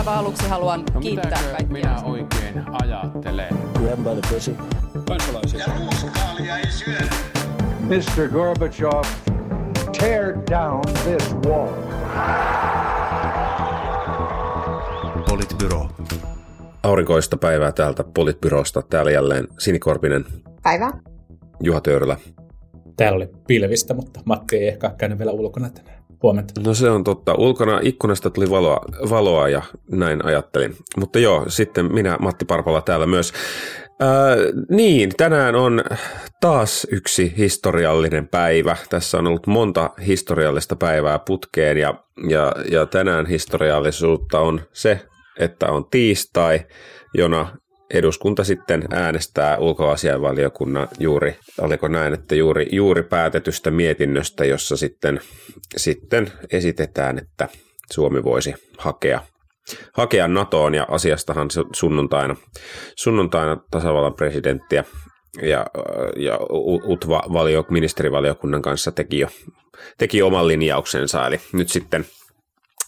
aivan aluksi haluan No kiittää kaikkia. minä oikein ajattelen? Grab by the pussy. kansalaisia. Ja ruuskaalia ei syödä. Mr. Gorbachev, tear down this wall. Politbyro. Aurinkoista päivää täältä Politbyrosta. Täällä jälleen Sinikorpinen, Päivää. Juha Töyrylä. Täällä oli pilvistä, mutta Matti ei ehkä käynyt vielä ulkona tänään. Huomenta. No se on totta. Ulkona ikkunasta tuli valoa, valoa ja näin ajattelin. Mutta joo, sitten minä Matti Parpala täällä myös. Ää, niin, tänään on taas yksi historiallinen päivä. Tässä on ollut monta historiallista päivää putkeen ja, ja, ja tänään historiallisuutta on se, että on tiistai, jona eduskunta sitten äänestää ulkoasiainvaliokunnan juuri, oliko näin, että juuri, juuri päätetystä mietinnöstä, jossa sitten, sitten esitetään, että Suomi voisi hakea, hakea NATOon ja asiastahan su- sunnuntaina, sunnuntaina tasavallan presidenttiä ja, ja U- UTVA valio, ministerivaliokunnan kanssa teki jo teki oman linjauksensa, eli nyt sitten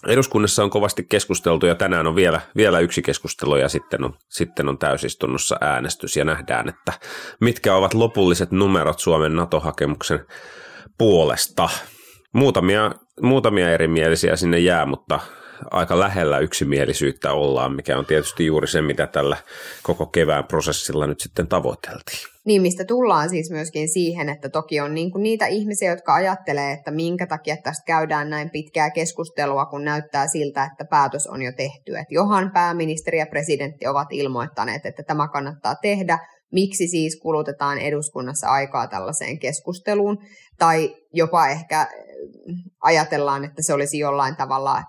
Eduskunnassa on kovasti keskusteltu ja tänään on vielä, vielä yksi keskustelu ja sitten on, sitten on täysistunnossa äänestys ja nähdään, että mitkä ovat lopulliset numerot Suomen NATO-hakemuksen puolesta. Muutamia, muutamia erimielisiä sinne jää, mutta aika lähellä yksimielisyyttä ollaan, mikä on tietysti juuri se, mitä tällä koko kevään prosessilla nyt sitten tavoiteltiin. Niin, mistä tullaan siis myöskin siihen, että toki on niin kuin niitä ihmisiä, jotka ajattelee, että minkä takia tästä käydään näin pitkää keskustelua, kun näyttää siltä, että päätös on jo tehty. Että johan pääministeri ja presidentti ovat ilmoittaneet, että tämä kannattaa tehdä. Miksi siis kulutetaan eduskunnassa aikaa tällaiseen keskusteluun? Tai jopa ehkä ajatellaan, että se olisi jollain tavalla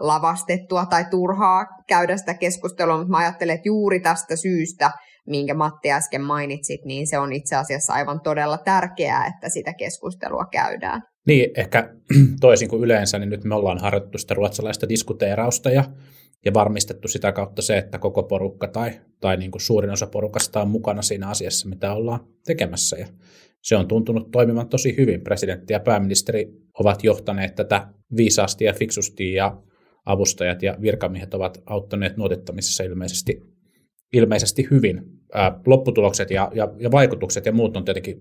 lavastettua tai turhaa käydä sitä keskustelua, mutta mä ajattelen, että juuri tästä syystä, minkä Matti äsken mainitsit, niin se on itse asiassa aivan todella tärkeää, että sitä keskustelua käydään. Niin, ehkä toisin kuin yleensä, niin nyt me ollaan harjoitettu sitä ruotsalaista diskuteerausta ja, ja varmistettu sitä kautta se, että koko porukka tai, tai niin kuin suurin osa porukasta on mukana siinä asiassa, mitä ollaan tekemässä. Ja se on tuntunut toimivan tosi hyvin. Presidentti ja pääministeri ovat johtaneet tätä viisaasti ja fiksusti ja avustajat ja virkamiehet ovat auttaneet nuotittamisessa ilmeisesti, ilmeisesti hyvin. Ää, lopputulokset ja, ja, ja vaikutukset ja muut on tietenkin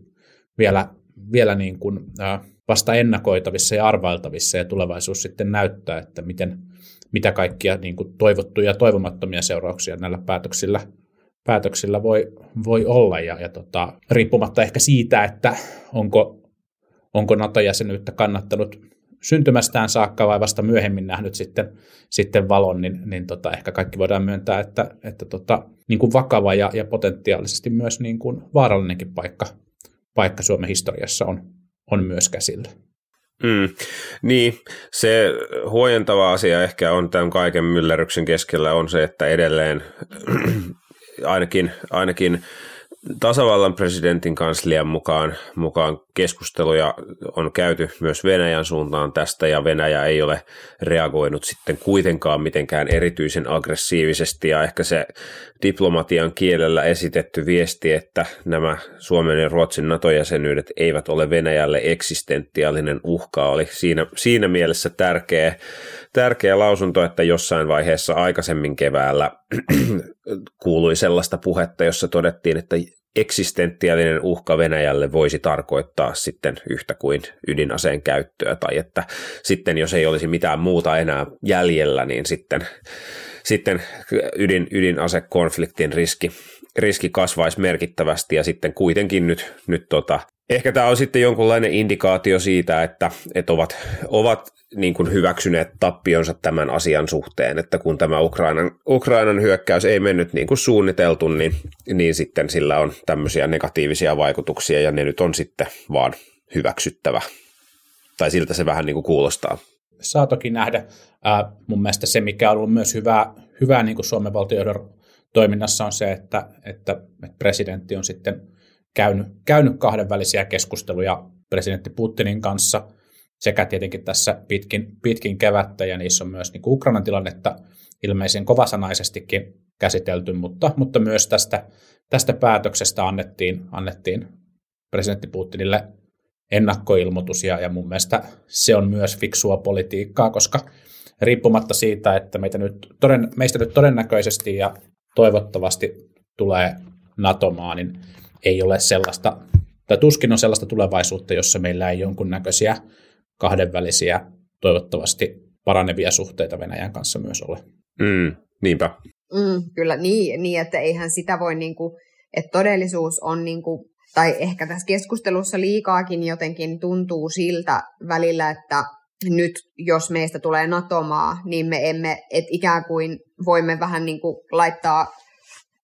vielä, vielä niin kuin, ää, vasta ennakoitavissa ja arvailtavissa ja tulevaisuus sitten näyttää, että miten, mitä kaikkia niin kuin toivottuja ja toivomattomia seurauksia näillä päätöksillä, päätöksillä voi, voi olla ja, ja tota, riippumatta ehkä siitä, että onko, onko NATO-jäsenyyttä kannattanut syntymästään saakka vai vasta myöhemmin nähnyt sitten, sitten valon, niin, niin tota, ehkä kaikki voidaan myöntää, että, että tota, niin kuin vakava ja, ja potentiaalisesti myös niin kuin vaarallinenkin paikka, paikka Suomen historiassa on, on myös käsillä. Mm, niin, se huojentava asia ehkä on tämän kaiken myllerryksen keskellä on se, että edelleen ainakin, ainakin tasavallan presidentin kanslian mukaan, mukaan keskusteluja on käyty myös Venäjän suuntaan tästä ja Venäjä ei ole reagoinut sitten kuitenkaan mitenkään erityisen aggressiivisesti. Ja ehkä se diplomatian kielellä esitetty viesti, että nämä Suomen ja Ruotsin NATO-jäsenyydet eivät ole Venäjälle eksistentiaalinen uhka oli siinä, siinä mielessä tärkeä, tärkeä lausunto, että jossain vaiheessa aikaisemmin keväällä kuului sellaista puhetta, jossa todettiin, että eksistentiaalinen uhka Venäjälle voisi tarkoittaa sitten yhtä kuin ydinaseen käyttöä, tai että sitten jos ei olisi mitään muuta enää jäljellä, niin sitten, sitten ydin, ydinasekonfliktin riski, riski kasvaisi merkittävästi, ja sitten kuitenkin nyt, nyt tota, ehkä tämä on sitten jonkunlainen indikaatio siitä, että, että ovat, ovat niin kuin hyväksyneet tappionsa tämän asian suhteen, että kun tämä Ukrainan, Ukrainan hyökkäys ei mennyt niin kuin suunniteltu, niin, niin sitten sillä on tämmöisiä negatiivisia vaikutuksia ja ne nyt on sitten vaan hyväksyttävä. Tai siltä se vähän niin kuin kuulostaa. Saa toki nähdä. Äh, mun mielestä se, mikä on ollut myös hyvää, hyvää niin kuin Suomen valtiojohdon toiminnassa on se, että, että, että presidentti on sitten käynyt, käynyt kahdenvälisiä keskusteluja presidentti Putinin kanssa – sekä tietenkin tässä pitkin, pitkin kevättä, ja niissä on myös niin Ukrainan tilannetta ilmeisen kovasanaisestikin käsitelty, mutta, mutta myös tästä, tästä päätöksestä annettiin, annettiin presidentti Putinille ennakkoilmoitus, ja, ja mun mielestä se on myös fiksua politiikkaa, koska riippumatta siitä, että meitä nyt toden, meistä nyt todennäköisesti ja toivottavasti tulee NATO-maa, niin ei ole sellaista, tai tuskin on sellaista tulevaisuutta, jossa meillä ei jonkunnäköisiä kahdenvälisiä, toivottavasti paranevia suhteita Venäjän kanssa myös ole. Mm, niinpä. Mm, kyllä niin, niin, että eihän sitä voi, niin kuin, että todellisuus on, niin kuin, tai ehkä tässä keskustelussa liikaakin jotenkin tuntuu siltä välillä, että nyt jos meistä tulee NATO-maa, niin me emme, että ikään kuin voimme vähän niin kuin laittaa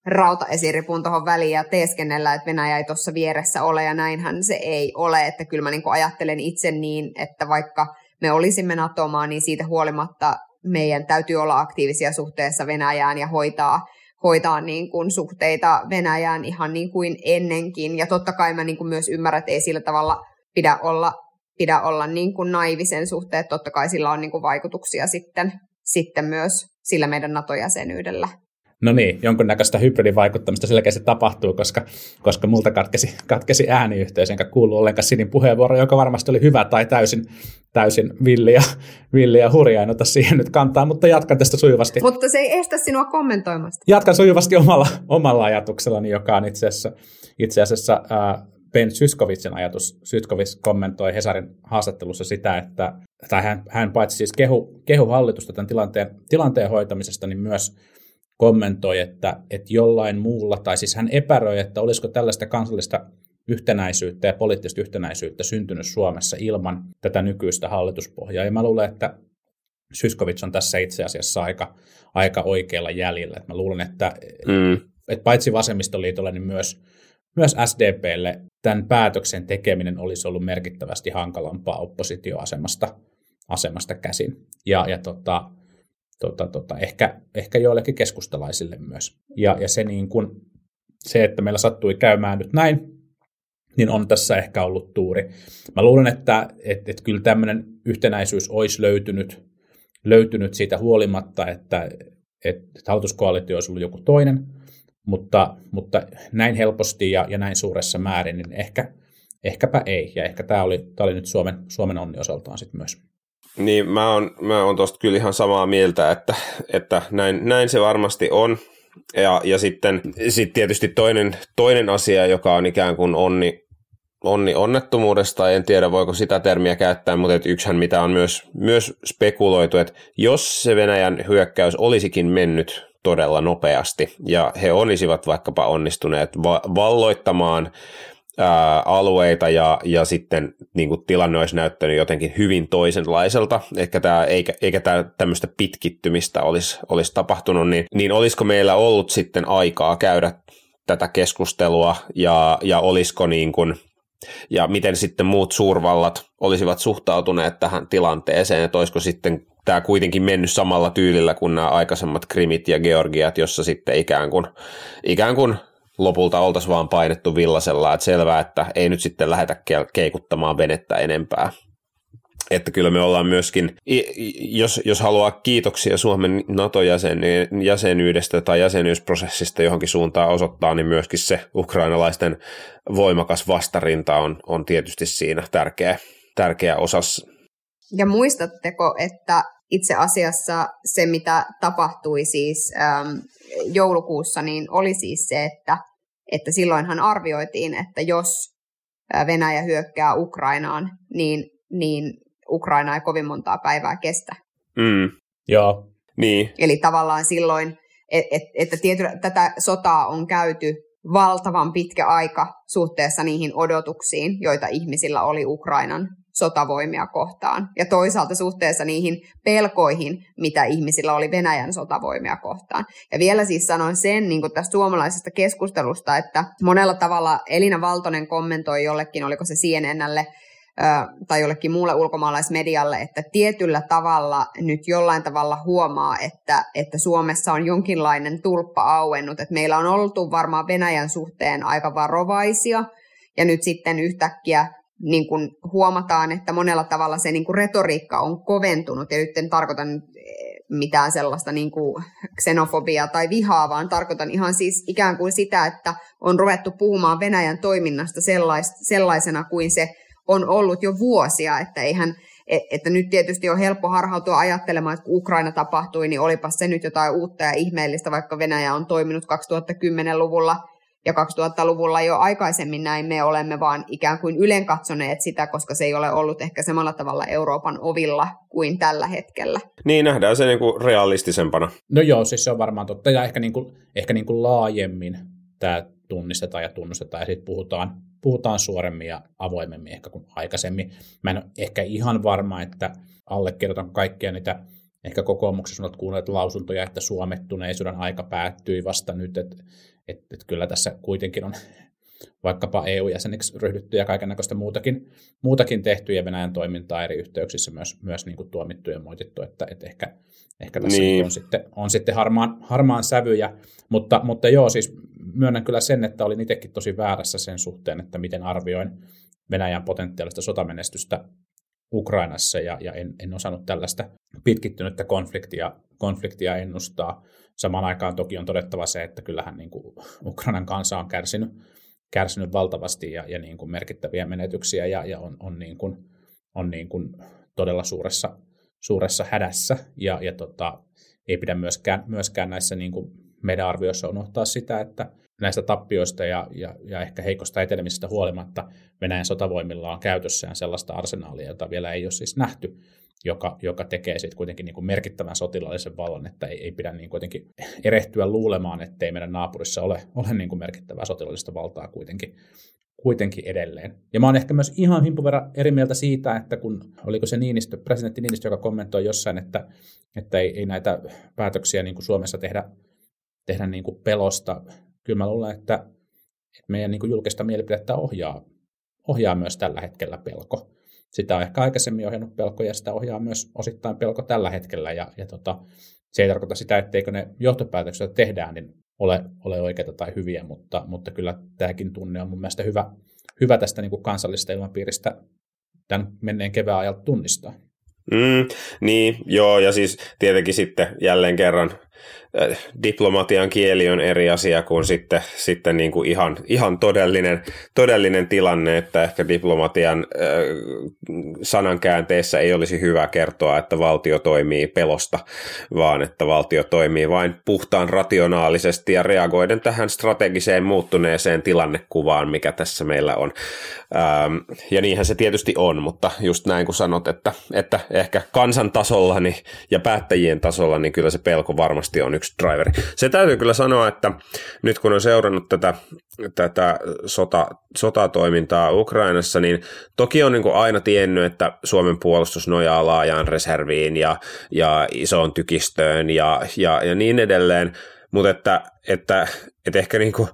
rautaesiripun tuohon väliin ja teeskennellä, että Venäjä ei tuossa vieressä ole, ja näinhän se ei ole, että kyllä mä niin kuin ajattelen itse niin, että vaikka me olisimme NATO-maa, niin siitä huolimatta meidän täytyy olla aktiivisia suhteessa Venäjään ja hoitaa, hoitaa niin kuin suhteita Venäjään ihan niin kuin ennenkin. Ja totta kai mä niin kuin myös ymmärrän, että ei sillä tavalla pidä olla, pidä olla niin kuin naivisen suhteet. Totta kai sillä on niin kuin vaikutuksia sitten, sitten myös sillä meidän NATO-jäsenyydellä. No niin, jonkunnäköistä hybridivaikuttamista selkeästi tapahtuu, koska, koska multa katkesi, katkesi ääniyhteys, enkä kuulu ollenkaan Sinin puheenvuoro, joka varmasti oli hyvä tai täysin, täysin villi ja, villi ja hurja, en ota siihen nyt kantaa, mutta jatkan tästä sujuvasti. Mutta se ei estä sinua kommentoimasta. Jatkan sujuvasti omalla, omalla ajatuksellani, joka on itse asiassa, itse asiassa ää, Ben Syskovitsin ajatus. Syskovic kommentoi Hesarin haastattelussa sitä, että tai hän, hän paitsi siis kehu, kehu hallitusta tämän tilanteen, tilanteen hoitamisesta, niin myös kommentoi, että, että jollain muulla, tai siis hän epäröi, että olisiko tällaista kansallista yhtenäisyyttä ja poliittista yhtenäisyyttä syntynyt Suomessa ilman tätä nykyistä hallituspohjaa. Ja mä luulen, että Syskovits on tässä itse asiassa aika, aika oikealla jäljellä. mä luulen, että, mm. että paitsi vasemmistoliitolle, niin myös, myös SDPlle tämän päätöksen tekeminen olisi ollut merkittävästi hankalampaa oppositioasemasta asemasta käsin. Ja, ja tota, tota, tota, ehkä, ehkä joillekin keskustalaisille myös. Ja, ja se, niin kun, se, että meillä sattui käymään nyt näin, niin on tässä ehkä ollut tuuri. Mä luulen, että et, et kyllä tämmöinen yhtenäisyys olisi löytynyt, löytynyt siitä huolimatta, että et, et hallituskoalitio olisi ollut joku toinen, mutta, mutta näin helposti ja, ja näin suuressa määrin, niin ehkä, ehkäpä ei. Ja ehkä tämä oli, oli nyt Suomen, Suomen onni osaltaan sitten myös. Niin, mä oon, mä oon tosta kyllä ihan samaa mieltä, että, että näin, näin se varmasti on. Ja, ja sitten sit tietysti toinen, toinen asia, joka on ikään kuin onni, onni onnettomuudesta, en tiedä voiko sitä termiä käyttää, mutta et yksihän mitä on myös, myös spekuloitu, että jos se Venäjän hyökkäys olisikin mennyt todella nopeasti ja he olisivat vaikkapa onnistuneet va- valloittamaan alueita ja, ja sitten niin kuin tilanne olisi näyttänyt jotenkin hyvin toisenlaiselta, eikä tämä, eikä, eikä tämä tämmöistä pitkittymistä olisi, olisi tapahtunut, niin, niin olisiko meillä ollut sitten aikaa käydä tätä keskustelua ja, ja olisiko niin kuin, ja miten sitten muut suurvallat olisivat suhtautuneet tähän tilanteeseen, että olisiko sitten tämä kuitenkin mennyt samalla tyylillä kuin nämä aikaisemmat Krimit ja Georgiat, jossa sitten ikään kuin, ikään kuin lopulta oltaisiin vaan painettu villasella, että selvää, että ei nyt sitten lähdetä keikuttamaan venettä enempää. Että kyllä me ollaan myöskin, jos, jos haluaa kiitoksia Suomen NATO-jäsenyydestä tai jäsenyysprosessista johonkin suuntaan osoittaa, niin myöskin se ukrainalaisten voimakas vastarinta on, on tietysti siinä tärkeä, tärkeä osas. Ja muistatteko, että itse asiassa se, mitä tapahtui siis ähm, joulukuussa, niin oli siis se, että että silloinhan arvioitiin, että jos Venäjä hyökkää Ukrainaan, niin, niin Ukraina ei kovin montaa päivää kestä. Mm. Joo. Niin. Eli tavallaan silloin, et, et, että tiety, tätä sotaa on käyty valtavan pitkä aika suhteessa niihin odotuksiin, joita ihmisillä oli Ukrainan sotavoimia kohtaan. Ja toisaalta suhteessa niihin pelkoihin, mitä ihmisillä oli Venäjän sotavoimia kohtaan. Ja vielä siis sanon sen niin kuin tästä suomalaisesta keskustelusta, että monella tavalla Elina Valtonen kommentoi jollekin, oliko se CNNlle, tai jollekin muulle ulkomaalaismedialle, että tietyllä tavalla nyt jollain tavalla huomaa, että, että Suomessa on jonkinlainen tulppa auennut, että meillä on oltu varmaan Venäjän suhteen aika varovaisia, ja nyt sitten yhtäkkiä niin kuin huomataan, että monella tavalla se niin kuin retoriikka on koventunut, ja nyt en tarkoita mitään sellaista niin kuin xenofobiaa tai vihaa, vaan tarkoitan ihan siis ikään kuin sitä, että on ruvettu puhumaan Venäjän toiminnasta sellais, sellaisena kuin se on ollut jo vuosia, että eihän, et, että nyt tietysti on helppo harhautua ajattelemaan, että kun Ukraina tapahtui, niin olipas se nyt jotain uutta ja ihmeellistä, vaikka Venäjä on toiminut 2010-luvulla ja 2000-luvulla jo aikaisemmin näin me olemme vaan ikään kuin ylen katsoneet sitä, koska se ei ole ollut ehkä samalla tavalla Euroopan ovilla kuin tällä hetkellä. Niin, nähdään se niin kuin realistisempana. No joo, siis se on varmaan totta, ja ehkä, niin kuin, ehkä niin kuin laajemmin tämä tunnistetaan ja tunnustetaan, ja sitten puhutaan, puhutaan suoremmin ja avoimemmin ehkä kuin aikaisemmin. Mä en ole ehkä ihan varma, että allekirjoitan kaikkia niitä ehkä kokoomuksessa olet kuunnelleet lausuntoja, että suomettuneisuuden aika päättyi vasta nyt, että et, et kyllä tässä kuitenkin on vaikkapa EU-jäseniksi ryhdytty ja kaikenlaista muutakin, muutakin tehty ja Venäjän toimintaa eri yhteyksissä myös, myös niin kuin tuomittu ja moitittu, että, että ehkä, ehkä tässä niin. on sitten, on sitten harmaan, harmaan sävyjä, mutta, mutta joo, siis myönnän kyllä sen, että olin itsekin tosi väärässä sen suhteen, että miten arvioin Venäjän potentiaalista sotamenestystä Ukrainassa ja, ja en, en osannut tällaista pitkittynyttä konfliktia, konfliktia ennustaa. Samaan aikaan toki on todettava se, että kyllähän niin kuin Ukrainan kansa on kärsinyt, kärsinyt valtavasti ja, ja niin kuin merkittäviä menetyksiä ja, ja on, on, niin kuin, on niin kuin todella suuressa, suuressa hädässä. Ja, ja tota, ei pidä myöskään, myöskään näissä niin kuin meidän arvioissa unohtaa sitä, että näistä tappioista ja, ja, ja ehkä heikosta etenemisestä huolimatta Venäjän sotavoimilla on käytössään sellaista arsenaalia, jota vielä ei ole siis nähty, joka, joka tekee sitten kuitenkin niin kuin merkittävän sotilaallisen vallan, että ei, ei pidä niin kuitenkin erehtyä luulemaan, ettei meidän naapurissa ole, ole niin kuin merkittävää sotilaallista valtaa kuitenkin, kuitenkin edelleen. Ja mä oon ehkä myös ihan himpun verran eri mieltä siitä, että kun oliko se Niinistö, presidentti Niinistö, joka kommentoi jossain, että, että ei, ei näitä päätöksiä niin kuin Suomessa tehdä, tehdä niin kuin pelosta. Kyllä mä luulen, että, että meidän niin julkista mielipidettä ohjaa, ohjaa myös tällä hetkellä pelko sitä on ehkä aikaisemmin ohjannut pelko ja sitä ohjaa myös osittain pelko tällä hetkellä. Ja, ja tota, se ei tarkoita sitä, etteikö ne johtopäätökset, joita tehdään, niin ole, ole oikeita tai hyviä, mutta, mutta kyllä tämäkin tunne on mun mielestä hyvä, hyvä tästä niin kuin kansallisesta ilmapiiristä tämän menneen kevään ajalta tunnistaa. Mm, niin, joo, ja siis tietenkin sitten jälleen kerran diplomatian kieli on eri asia kuin sitten, sitten niin kuin ihan, ihan todellinen, todellinen tilanne, että ehkä diplomatian äh, sanankäänteissä ei olisi hyvä kertoa, että valtio toimii pelosta, vaan että valtio toimii vain puhtaan rationaalisesti ja reagoiden tähän strategiseen muuttuneeseen tilannekuvaan, mikä tässä meillä on. Ähm, ja niinhän se tietysti on, mutta just näin kuin sanot, että, että ehkä kansan tasolla ja päättäjien tasolla, niin kyllä se pelko varmasti on yksi driveri. Se täytyy kyllä sanoa, että nyt kun on seurannut tätä, tätä sota, sotatoimintaa Ukrainassa, niin toki on niin kuin aina tiennyt, että Suomen puolustus nojaa laajaan reserviin ja, ja isoon tykistöön ja, ja, ja niin edelleen, mutta että, että, että ehkä niin kuin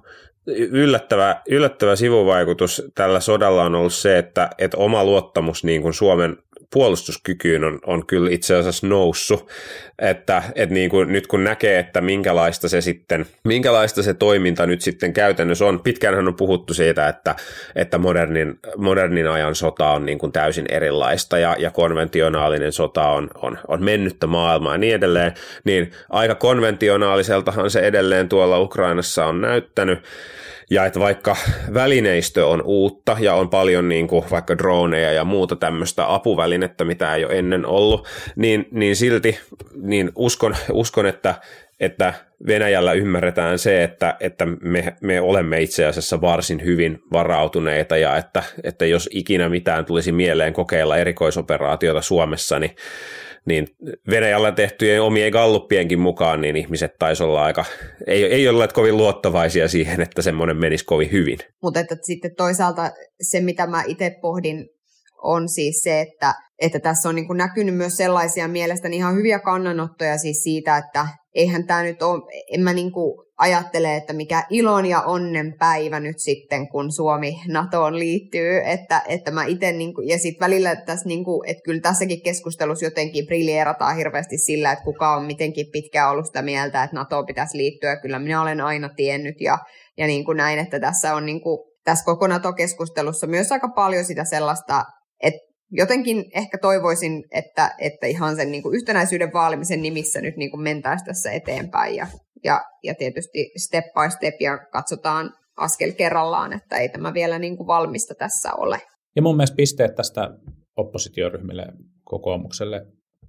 yllättävä, yllättävä sivuvaikutus tällä sodalla on ollut se, että, että oma luottamus niin kuin Suomen puolustuskykyyn on, on kyllä itse asiassa noussut, että, että niin kuin, nyt kun näkee, että minkälaista se sitten, minkälaista se toiminta nyt sitten käytännössä on, pitkään on puhuttu siitä, että, että modernin, modernin ajan sota on niin kuin täysin erilaista ja, ja konventionaalinen sota on, on, on mennyttä maailmaa ja niin edelleen, niin aika konventionaaliseltahan se edelleen tuolla Ukrainassa on näyttänyt, ja että vaikka välineistö on uutta ja on paljon niin kuin vaikka droneja ja muuta tämmöistä apuvälinettä, mitä ei ole ennen ollut, niin, niin silti niin uskon, uskon että, että Venäjällä ymmärretään se, että, että me, me olemme itse asiassa varsin hyvin varautuneita ja että, että jos ikinä mitään tulisi mieleen kokeilla erikoisoperaatiota Suomessa, niin niin Venäjällä tehtyjen omien galluppienkin mukaan, niin ihmiset taisi olla aika, ei, ei olleet kovin luottavaisia siihen, että semmoinen menisi kovin hyvin. Mutta että sitten toisaalta se, mitä mä itse pohdin, on siis se, että, että tässä on niin kuin näkynyt myös sellaisia mielestäni ihan hyviä kannanottoja siis siitä, että eihän tämä nyt ole, en mä niin kuin ajattele, että mikä ilon ja onnen päivä nyt sitten, kun Suomi NATOon liittyy, että, että mä itse, niin kuin, ja sitten välillä tässä, niin kuin, että kyllä tässäkin keskustelussa jotenkin briljeerataan hirveästi sillä, että kuka on mitenkin pitkään ollut sitä mieltä, että NATO pitäisi liittyä, kyllä minä olen aina tiennyt, ja, ja niin kuin näin, että tässä on niin kuin, tässä koko NATO-keskustelussa myös aika paljon sitä sellaista, että jotenkin ehkä toivoisin, että, että ihan sen niin kuin yhtenäisyyden vaalimisen nimissä nyt niin mentäisiin tässä eteenpäin ja, ja, ja tietysti step by step ja katsotaan askel kerrallaan, että ei tämä vielä niin kuin valmista tässä ole. Ja mun mielestä pisteet tästä oppositioryhmille kokoomukselle,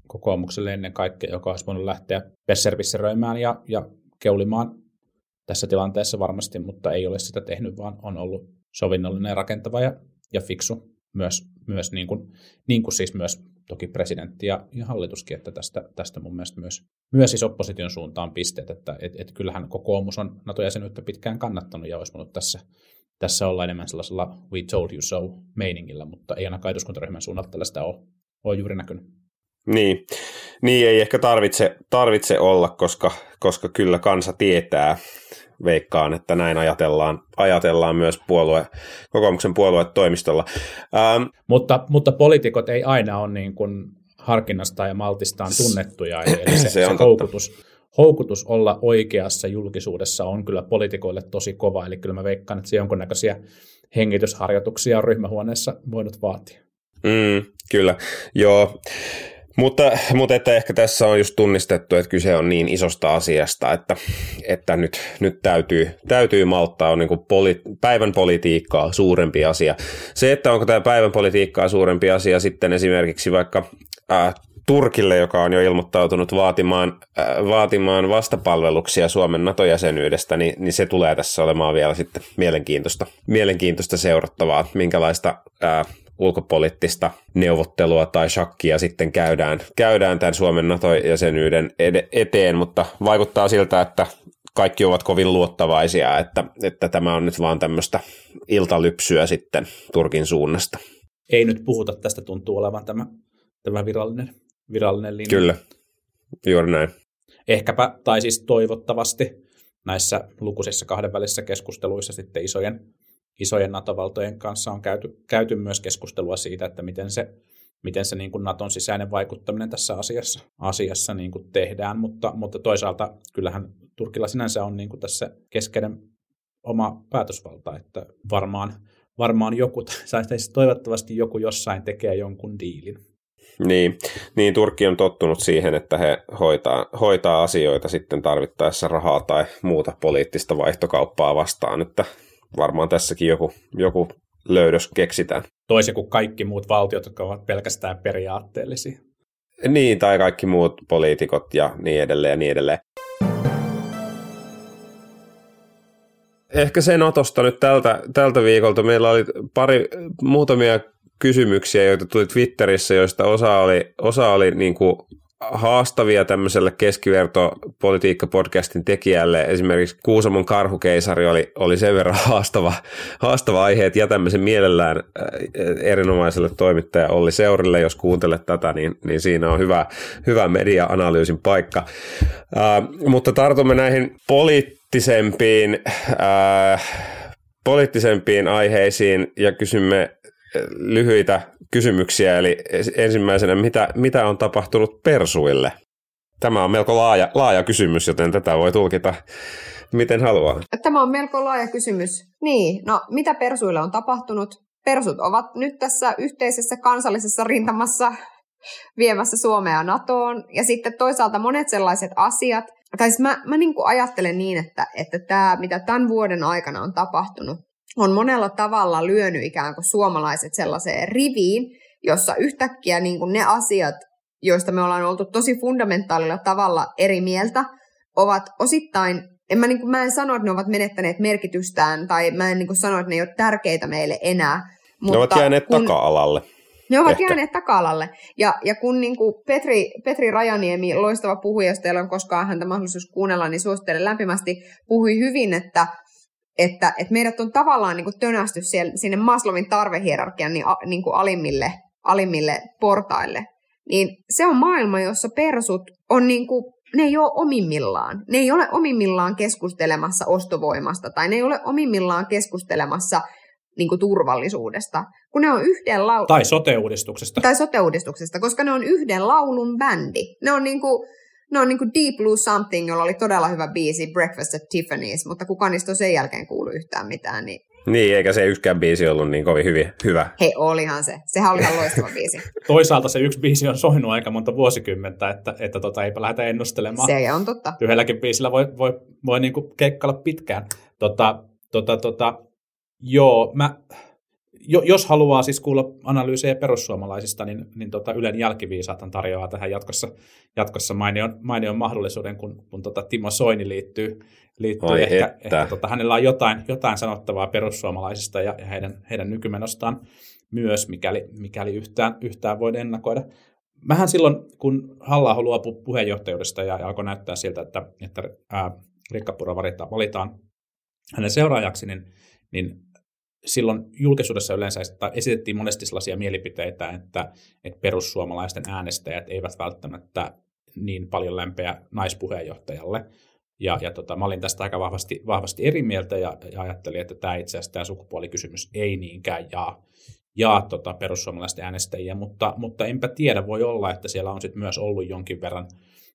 kokoomukselle ennen kaikkea, joka olisi voinut lähteä pesservisseröimään ja, ja keulimaan tässä tilanteessa varmasti, mutta ei ole sitä tehnyt, vaan on ollut sovinnollinen, rakentava ja, ja fiksu myös, myös niin, kuin, niin kuin siis myös toki presidentti ja, ja hallituskin, että tästä, tästä mun mielestä myös, myös siis opposition suuntaan pisteet, että et, et kyllähän kokoomus on NATO-jäsenyyttä pitkään kannattanut ja olisi voinut tässä, tässä olla enemmän sellaisella we told you so meiningillä, mutta ei ainakaan eduskuntaryhmän suunnalta tällaista ole, ole juuri näkynyt. Niin. niin, ei ehkä tarvitse, tarvitse olla, koska, koska kyllä kansa tietää, veikkaan, että näin ajatellaan, ajatellaan myös puolue, kokoomuksen puoluetoimistolla. Ähm, mutta, mutta poliitikot ei aina ole niin kuin harkinnasta ja maltistaan tunnettuja, eli se, se, on se houkutus, houkutus olla oikeassa julkisuudessa on kyllä poliitikoille tosi kova, eli kyllä mä veikkaan, että se jonkunnäköisiä hengitysharjoituksia on ryhmähuoneessa voinut vaatia. Mm, kyllä, joo. Mutta, mutta että ehkä tässä on just tunnistettu, että kyse on niin isosta asiasta, että, että nyt, nyt täytyy, täytyy malttaa on niin kuin poli, päivän politiikkaa suurempi asia. Se, että onko tämä päivän politiikkaa suurempi asia sitten esimerkiksi vaikka ää, Turkille, joka on jo ilmoittautunut vaatimaan, äh, vaatimaan vastapalveluksia Suomen NATO-jäsenyydestä, niin, niin se tulee tässä olemaan vielä sitten mielenkiintoista, mielenkiintoista seurattavaa, minkälaista äh, ulkopoliittista neuvottelua tai shakkia sitten käydään, käydään tämän Suomen NATO-jäsenyyden eteen, mutta vaikuttaa siltä, että kaikki ovat kovin luottavaisia, että, että tämä on nyt vaan tämmöistä iltalypsyä sitten Turkin suunnasta. Ei nyt puhuta, tästä tuntuu olevan tämä, tämä virallinen, virallinen linja. Kyllä, juuri näin. Ehkäpä, tai siis toivottavasti näissä lukuisissa kahdenvälisissä keskusteluissa sitten isojen isojen NATO-valtojen kanssa on käyty, käyty myös keskustelua siitä, että miten se, miten se niin kuin Naton sisäinen vaikuttaminen tässä asiassa, asiassa niin kuin tehdään, mutta, mutta toisaalta kyllähän Turkilla sinänsä on niin kuin tässä keskeinen oma päätösvalta, että varmaan, varmaan joku, tai toivottavasti joku jossain tekee jonkun diilin. Niin, niin, Turkki on tottunut siihen, että he hoitaa, hoitaa asioita sitten tarvittaessa rahaa tai muuta poliittista vaihtokauppaa vastaan, että varmaan tässäkin joku, joku löydös keksitään. Toisin kuin kaikki muut valtiot, jotka ovat pelkästään periaatteellisia. Niin, tai kaikki muut poliitikot ja niin edelleen ja niin edelleen. Ehkä se Natosta nyt tältä, tältä viikolta. Meillä oli pari, muutamia kysymyksiä, joita tuli Twitterissä, joista osa oli, osa oli niin kuin haastavia tämmöiselle keskiverto-politiikka-podcastin tekijälle. Esimerkiksi Kuusamon karhukeisari oli, oli sen verran haastava, haastava aihe, että jätämme sen mielellään äh, erinomaiselle toimittaja Olli Seurille. Jos kuuntelet tätä, niin, niin siinä on hyvä, hyvä media-analyysin paikka. Äh, mutta tartumme näihin poliittisempiin, äh, poliittisempiin aiheisiin ja kysymme lyhyitä kysymyksiä, eli ensimmäisenä, mitä, mitä on tapahtunut persuille? Tämä on melko laaja, laaja kysymys, joten tätä voi tulkita miten haluaa. Tämä on melko laaja kysymys. Niin, no mitä persuille on tapahtunut? Persut ovat nyt tässä yhteisessä kansallisessa rintamassa viemässä Suomea NATOon. Ja sitten toisaalta monet sellaiset asiat, tai siis mä, mä niin ajattelen niin, että, että tämä, mitä tämän vuoden aikana on tapahtunut, on monella tavalla lyönyt ikään kuin suomalaiset sellaiseen riviin, jossa yhtäkkiä niin kuin ne asiat, joista me ollaan oltu tosi fundamentaalilla tavalla eri mieltä, ovat osittain, en mä, niin kuin, mä en sano, että ne ovat menettäneet merkitystään, tai mä en niin kuin sano, että ne ei ole tärkeitä meille enää. Mutta ne ovat jääneet kun, taka-alalle. Ne ovat Ehkä. jääneet taka-alalle. Ja, ja kun niin kuin Petri, Petri Rajaniemi, loistava puhuja, jos teillä on koskaan häntä mahdollisuus kuunnella, niin suosittelen lämpimästi, puhui hyvin, että että, että meidät on tavallaan niin kuin tönästy siellä, sinne Maslovin tarvehierarkian niin, a, niin kuin alimmille, alimmille portaille. Niin se on maailma, jossa persut on niin kuin, ne ei ole omimmillaan. Ne ei ole omimmillaan keskustelemassa ostovoimasta tai ne ei ole omimmillaan keskustelemassa niin kuin turvallisuudesta, kun ne on yhden laulun... Tai sote-uudistuksesta. Tai sote-uudistuksesta, koska ne on yhden laulun bändi. Ne on niin kuin, ne on niin kuin Deep Blue Something, jolla oli todella hyvä biisi, Breakfast at Tiffany's, mutta kukaan niistä on sen jälkeen kuulu yhtään mitään. Niin... niin, eikä se yksikään biisi ollut niin kovin hyvin, hyvä. Hei, olihan se. Sehän oli ihan loistava biisi. Toisaalta se yksi biisi on soinut aika monta vuosikymmentä, että, että tota, eipä lähdetä ennustelemaan. Se on totta. Yhdelläkin biisillä voi, voi, voi niin kuin keikkailla pitkään. Tota, tota, tota, joo, mä, jos haluaa siis kuulla analyysejä perussuomalaisista, niin, niin tota Ylen jälkiviisaatan tarjoaa tähän jatkossa, jatkossa mainion, mainion mahdollisuuden, kun, kun tota Timo Soini liittyy, liittyy Oi ehkä, että. ehkä tota, hänellä on jotain, jotain sanottavaa perussuomalaisista ja, ja heidän, heidän nykymenostaan myös, mikäli, mikäli yhtään, yhtään voi ennakoida. Mähän silloin, kun halla luopui puheenjohtajuudesta ja, ja alkoi näyttää siltä, että, että ää, Rikka Puro valitaan, valitaan hänen seuraajaksi, niin, niin silloin julkisuudessa yleensä esitettiin monesti sellaisia mielipiteitä, että, että perussuomalaisten äänestäjät eivät välttämättä niin paljon lämpeä naispuheenjohtajalle. Ja, ja tota, mä olin tästä aika vahvasti, vahvasti eri mieltä ja, ja ajattelin, että tämä itse asiassa tämä sukupuolikysymys ei niinkään jaa, jaa tota perussuomalaisten äänestäjiä, mutta, mutta enpä tiedä, voi olla, että siellä on sit myös ollut jonkin verran,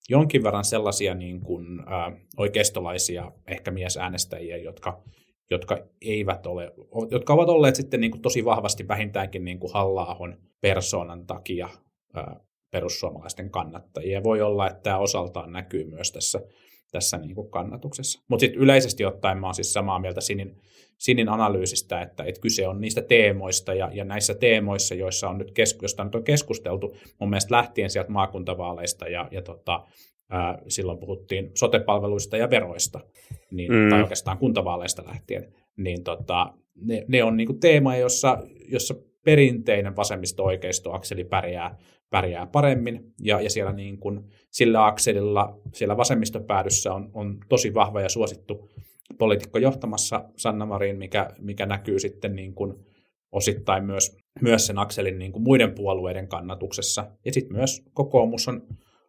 jonkin verran sellaisia niin kuin, ä, oikeistolaisia ehkä miesäänestäjiä, jotka, jotka, eivät ole, jotka ovat olleet sitten niin kuin tosi vahvasti vähintäänkin niin kuin halla persoonan takia ää, perussuomalaisten kannattajia. Voi olla, että tämä osaltaan näkyy myös tässä, tässä niin kuin kannatuksessa. Mutta sitten yleisesti ottaen mä olen siis samaa mieltä Sinin, Sinin analyysistä, että, että kyse on niistä teemoista ja, ja näissä teemoissa, joissa on nyt, kesku, josta nyt on keskusteltu mun mielestä lähtien sieltä maakuntavaaleista ja, ja tota, ää, silloin puhuttiin sotepalveluista ja veroista, niin, mm. tai oikeastaan kuntavaaleista lähtien, niin tota, ne, ne on niinku teema, jossa, jossa perinteinen vasemmisto-oikeisto-akseli pärjää, pärjää paremmin, ja, ja siellä niin kuin, sillä akselilla, siellä vasemmistopäädyssä on, on tosi vahva ja suosittu poliitikko johtamassa Sanna Marin, mikä, mikä näkyy sitten niin kuin osittain myös, myös sen akselin niin kuin muiden puolueiden kannatuksessa. Ja sitten myös kokoomus on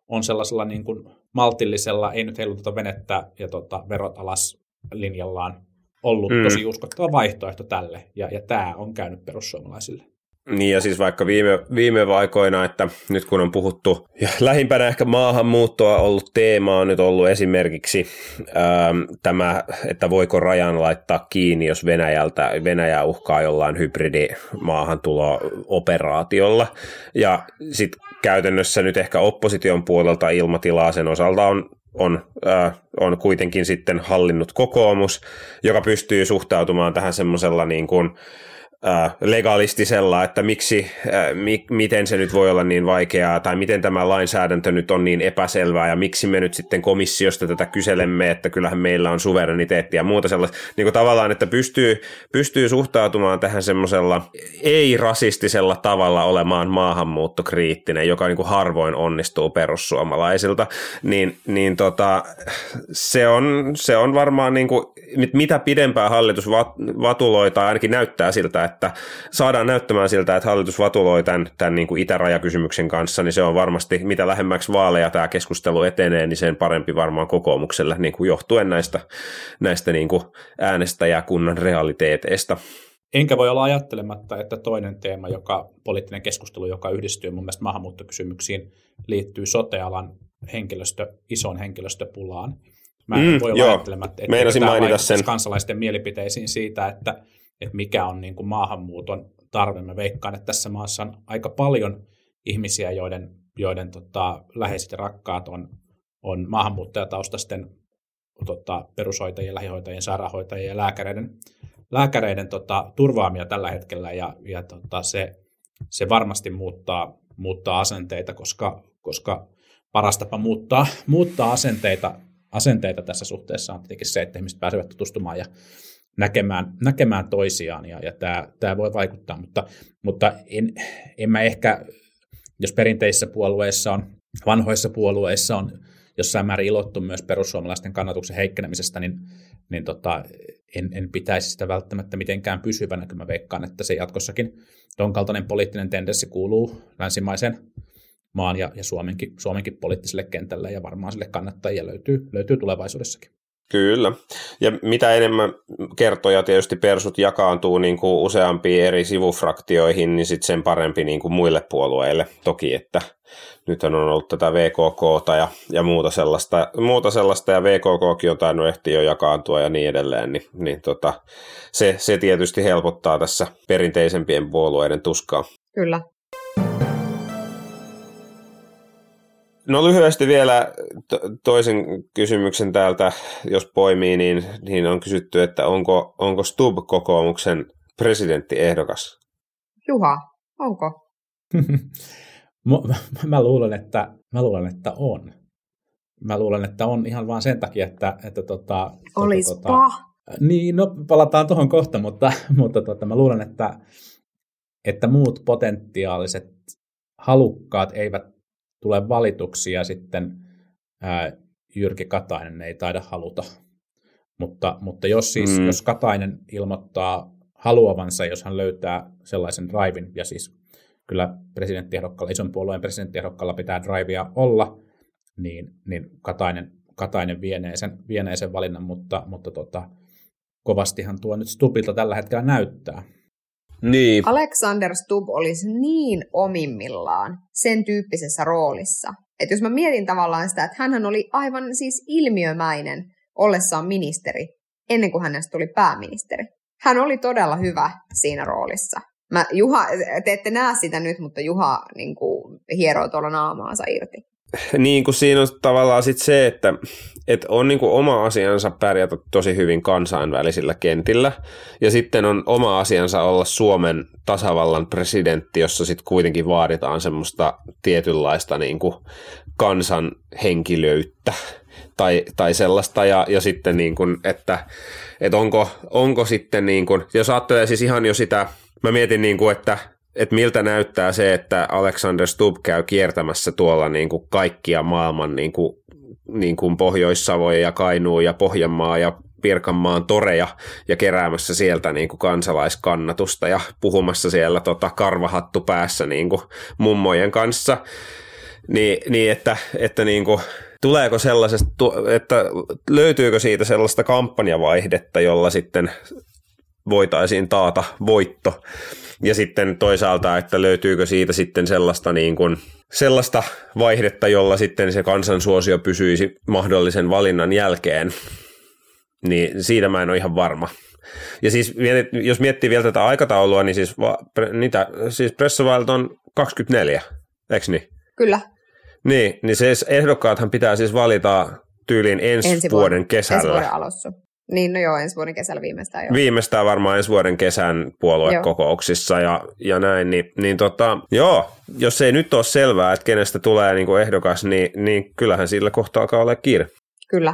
on sellaisella niin kuin maltillisella, ei nyt heiluteta venettä ja tota, verot alas linjallaan ollut mm. tosi uskottava vaihtoehto tälle, ja, ja tämä on käynyt perussuomalaisille. Niin ja siis vaikka viime, viime aikoina, että nyt kun on puhuttu, ja lähimpänä ehkä maahanmuuttoa ollut teema on nyt ollut esimerkiksi ähm, tämä, että voiko rajan laittaa kiinni, jos Venäjältä, Venäjä uhkaa jollain hybridimaahantulo-operaatiolla. Ja sitten käytännössä nyt ehkä opposition puolelta ilmatilaa sen osalta on on, äh, on kuitenkin sitten hallinnut kokoomus, joka pystyy suhtautumaan tähän semmoisella niin kuin, legalistisella, että miksi, mi, miten se nyt voi olla niin vaikeaa, tai miten tämä lainsäädäntö nyt on niin epäselvää, ja miksi me nyt sitten komissiosta tätä kyselemme, että kyllähän meillä on suvereniteetti ja muuta sellaista. Niin kuin tavallaan, että pystyy, pystyy suhtautumaan tähän semmoisella ei-rasistisella tavalla olemaan maahanmuuttokriittinen, joka niin kuin harvoin onnistuu perussuomalaisilta, niin, niin tota, se, on, se on varmaan niin kuin, mitä pidempään hallitus vatuloi, tai ainakin näyttää siltä, että saadaan näyttämään siltä, että hallitus vatuloi tämän, tämän niin kuin itärajakysymyksen kanssa, niin se on varmasti, mitä lähemmäksi vaaleja tämä keskustelu etenee, niin sen parempi varmaan kokoomukselle niin kuin johtuen näistä, näistä niin kuin äänestäjäkunnan realiteeteista. Enkä voi olla ajattelematta, että toinen teema, joka poliittinen keskustelu, joka yhdistyy mun mielestä maahanmuuttokysymyksiin, liittyy sotealan henkilöstö, isoon henkilöstöpulaan. Mä en mm, voi olla joo. ajattelematta, että mainita sen. kansalaisten mielipiteisiin siitä, että että mikä on niin kuin maahanmuuton tarve. Mä veikkaan, että tässä maassa on aika paljon ihmisiä, joiden, joiden tota, läheiset ja rakkaat on, on maahanmuuttajataustaisten tota, perushoitajien, lähihoitajien, sairaanhoitajien ja lääkäreiden, lääkäreiden tota, turvaamia tällä hetkellä, ja, ja tota, se, se varmasti muuttaa, muuttaa asenteita, koska, koska paras tapa muuttaa, muuttaa asenteita, asenteita tässä suhteessa on tietenkin se, että ihmiset pääsevät tutustumaan ja näkemään, näkemään toisiaan ja, ja tämä, tämä voi vaikuttaa, mutta, mutta en, en mä ehkä, jos perinteisissä puolueissa on, vanhoissa puolueissa on jossain määrin ilottu myös perussuomalaisten kannatuksen heikkenemisestä, niin, niin tota, en, en pitäisi sitä välttämättä mitenkään pysyvänä, kun mä veikkaan, että se jatkossakin ton kaltainen poliittinen tendenssi kuuluu länsimaisen maan ja, ja Suomenkin, Suomenkin poliittiselle kentälle ja varmaan sille kannattajia löytyy, löytyy tulevaisuudessakin. Kyllä. Ja mitä enemmän kertoja tietysti persut jakaantuu niin kuin useampiin eri sivufraktioihin, niin sitten sen parempi niin kuin muille puolueille. Toki, että nyt on ollut tätä VKK ja, ja muuta, sellaista, muuta sellaista, ja VKKkin on tainnut ehtiä jo jakaantua ja niin edelleen, niin, niin tota, se, se tietysti helpottaa tässä perinteisempien puolueiden tuskaa. Kyllä. No lyhyesti vielä toisen kysymyksen täältä, jos poimii, niin, niin on kysytty, että onko, onko Stub kokoomuksen presidenttiehdokas Juha, onko? mä, luulen, että, mä luulen, että on. Mä luulen, että on ihan vain sen takia, että... että tota, tota Olispa. Tota, niin, no palataan tuohon kohta, mutta, mutta tota, mä luulen, että, että muut potentiaaliset halukkaat eivät tule valituksi ja sitten ää, Jyrki Katainen ei taida haluta. Mutta, mutta jos siis mm. jos Katainen ilmoittaa haluavansa, jos hän löytää sellaisen raivin, ja siis kyllä presidenttiehdokkaalla, ison puolueen presidenttiehdokkaalla pitää drivea olla, niin, niin Katainen, Katainen vienee, sen, vienee sen valinnan, mutta, mutta tota, kovastihan tuo nyt Stubilta tällä hetkellä näyttää. Niin. Alexander Stubb olisi niin omimmillaan sen tyyppisessä roolissa, että jos mä mietin tavallaan sitä, että hän oli aivan siis ilmiömäinen ollessaan ministeri ennen kuin hänestä tuli pääministeri. Hän oli todella hyvä siinä roolissa. Mä, Juha, te ette näe sitä nyt, mutta Juha niin kuin, hieroo tuolla naamaansa irti. Niin kuin siinä on tavallaan sit se, että, että on niin kuin oma asiansa pärjätä tosi hyvin kansainvälisillä kentillä, ja sitten on oma asiansa olla Suomen tasavallan presidentti, jossa sitten kuitenkin vaaditaan semmoista tietynlaista niin kuin kansanhenkilöyttä tai, tai sellaista, ja, ja sitten niin kuin, että, että onko, onko sitten niin kuin, jos ajattelee siis ihan jo sitä, mä mietin niin kuin, että että miltä näyttää se, että Alexander Stubb käy kiertämässä tuolla niin kuin kaikkia maailman niin kuin, niin kuin Pohjois-Savoja ja Kainuu ja Pohjanmaa ja Pirkanmaan toreja ja keräämässä sieltä niin kuin kansalaiskannatusta ja puhumassa siellä tota karvahattu päässä niin kuin mummojen kanssa. Niin, niin että, että niin kuin, tuleeko sellaisesta, että löytyykö siitä sellaista kampanjavaihdetta, jolla sitten voitaisiin taata voitto ja sitten toisaalta, että löytyykö siitä sitten sellaista, niin kuin, sellaista vaihdetta, jolla sitten se kansansuosio pysyisi mahdollisen valinnan jälkeen, niin siitä mä en ole ihan varma. Ja siis jos miettii vielä tätä aikataulua, niin siis, va, pre, niitä, siis on 24, eikö niin? Kyllä. Niin, niin siis ehdokkaathan pitää siis valita tyyliin ensi, ensi vuoden, vuoden kesällä. Ensi vuoden alussa. Niin, no joo, ensi vuoden kesällä viimeistään jo. Viimeistään varmaan ensi vuoden kesän puoluekokouksissa ja, ja näin, niin, niin tota, joo, jos ei nyt ole selvää, että kenestä tulee niin kuin ehdokas, niin, niin kyllähän sillä kohtaa alkaa olla kiire. Kyllä.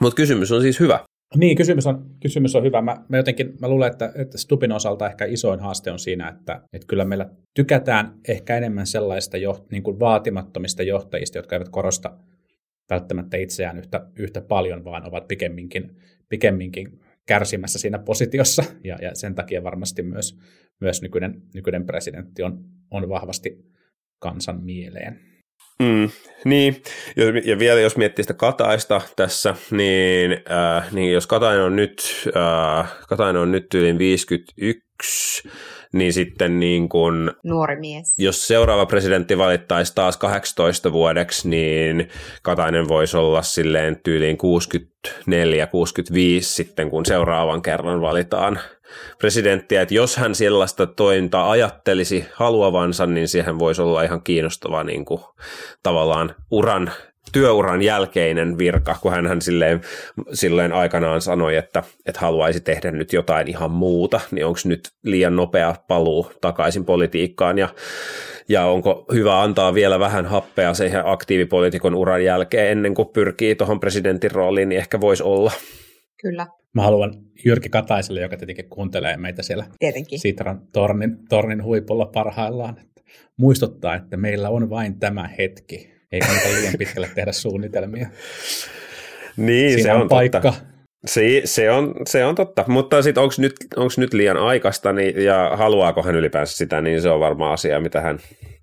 Mutta kysymys on siis hyvä. Niin, kysymys on, kysymys on hyvä. Mä, mä jotenkin mä luulen, että, että Stupin osalta ehkä isoin haaste on siinä, että, että kyllä meillä tykätään ehkä enemmän sellaista jo, niin kuin vaatimattomista johtajista, jotka eivät korosta välttämättä itseään yhtä, yhtä paljon, vaan ovat pikemminkin, pikemminkin kärsimässä siinä positiossa, ja, ja sen takia varmasti myös, myös nykyinen, nykyinen presidentti on, on vahvasti kansan mieleen. Mm, niin, ja vielä jos miettii sitä Kataista tässä, niin, äh, niin jos Katainen on nyt, äh, Katainen on nyt yli 51, niin sitten niin kun, Nuori mies. jos seuraava presidentti valittaisi taas 18 vuodeksi, niin Katainen voisi olla silleen tyyliin 64-65 sitten, kun seuraavan kerran valitaan presidenttiä, että jos hän sellaista tointa ajattelisi haluavansa, niin siihen voisi olla ihan kiinnostava niin kuin, tavallaan uran työuran jälkeinen virka, kun hän silleen, silleen aikanaan sanoi, että, että haluaisi tehdä nyt jotain ihan muuta, niin onko nyt liian nopea paluu takaisin politiikkaan ja, ja onko hyvä antaa vielä vähän happea siihen aktiivipolitiikon uran jälkeen ennen kuin pyrkii tuohon presidentin rooliin, niin ehkä voisi olla. Kyllä. Mä haluan Jyrki Kataiselle, joka tietenkin kuuntelee meitä siellä tietenkin. Sitran tornin, tornin huipulla parhaillaan, että muistuttaa, että meillä on vain tämä hetki ei kannata liian pitkälle tehdä suunnitelmia. Niin, Siinä se on, on paikka. Totta. Se, se, on, se on totta, mutta sitten onko nyt, nyt liian aikaista niin, ja haluaako hän ylipäänsä sitä, niin se on varmaan asia, mitä hän,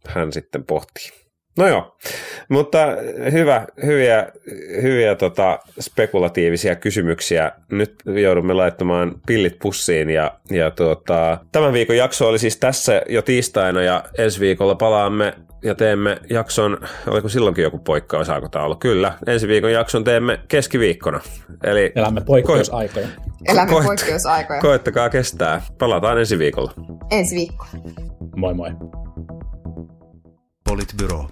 hän sitten pohtii. No joo, mutta hyvä, hyviä, hyviä tota, spekulatiivisia kysymyksiä. Nyt joudumme laittamaan pillit pussiin ja, ja tota, tämän viikon jakso oli siis tässä jo tiistaina ja ensi viikolla palaamme ja teemme jakson, oliko silloinkin joku poikkeusaikataulu? Kyllä, ensi viikon jakson teemme keskiviikkona. Eli Elämme poikkeusaikoja. Ko- Elämme koet- poikkeusaikoja. Koettakaa kestää. Palataan ensi viikolla. Ensi viikko. Moi moi. Politbyro.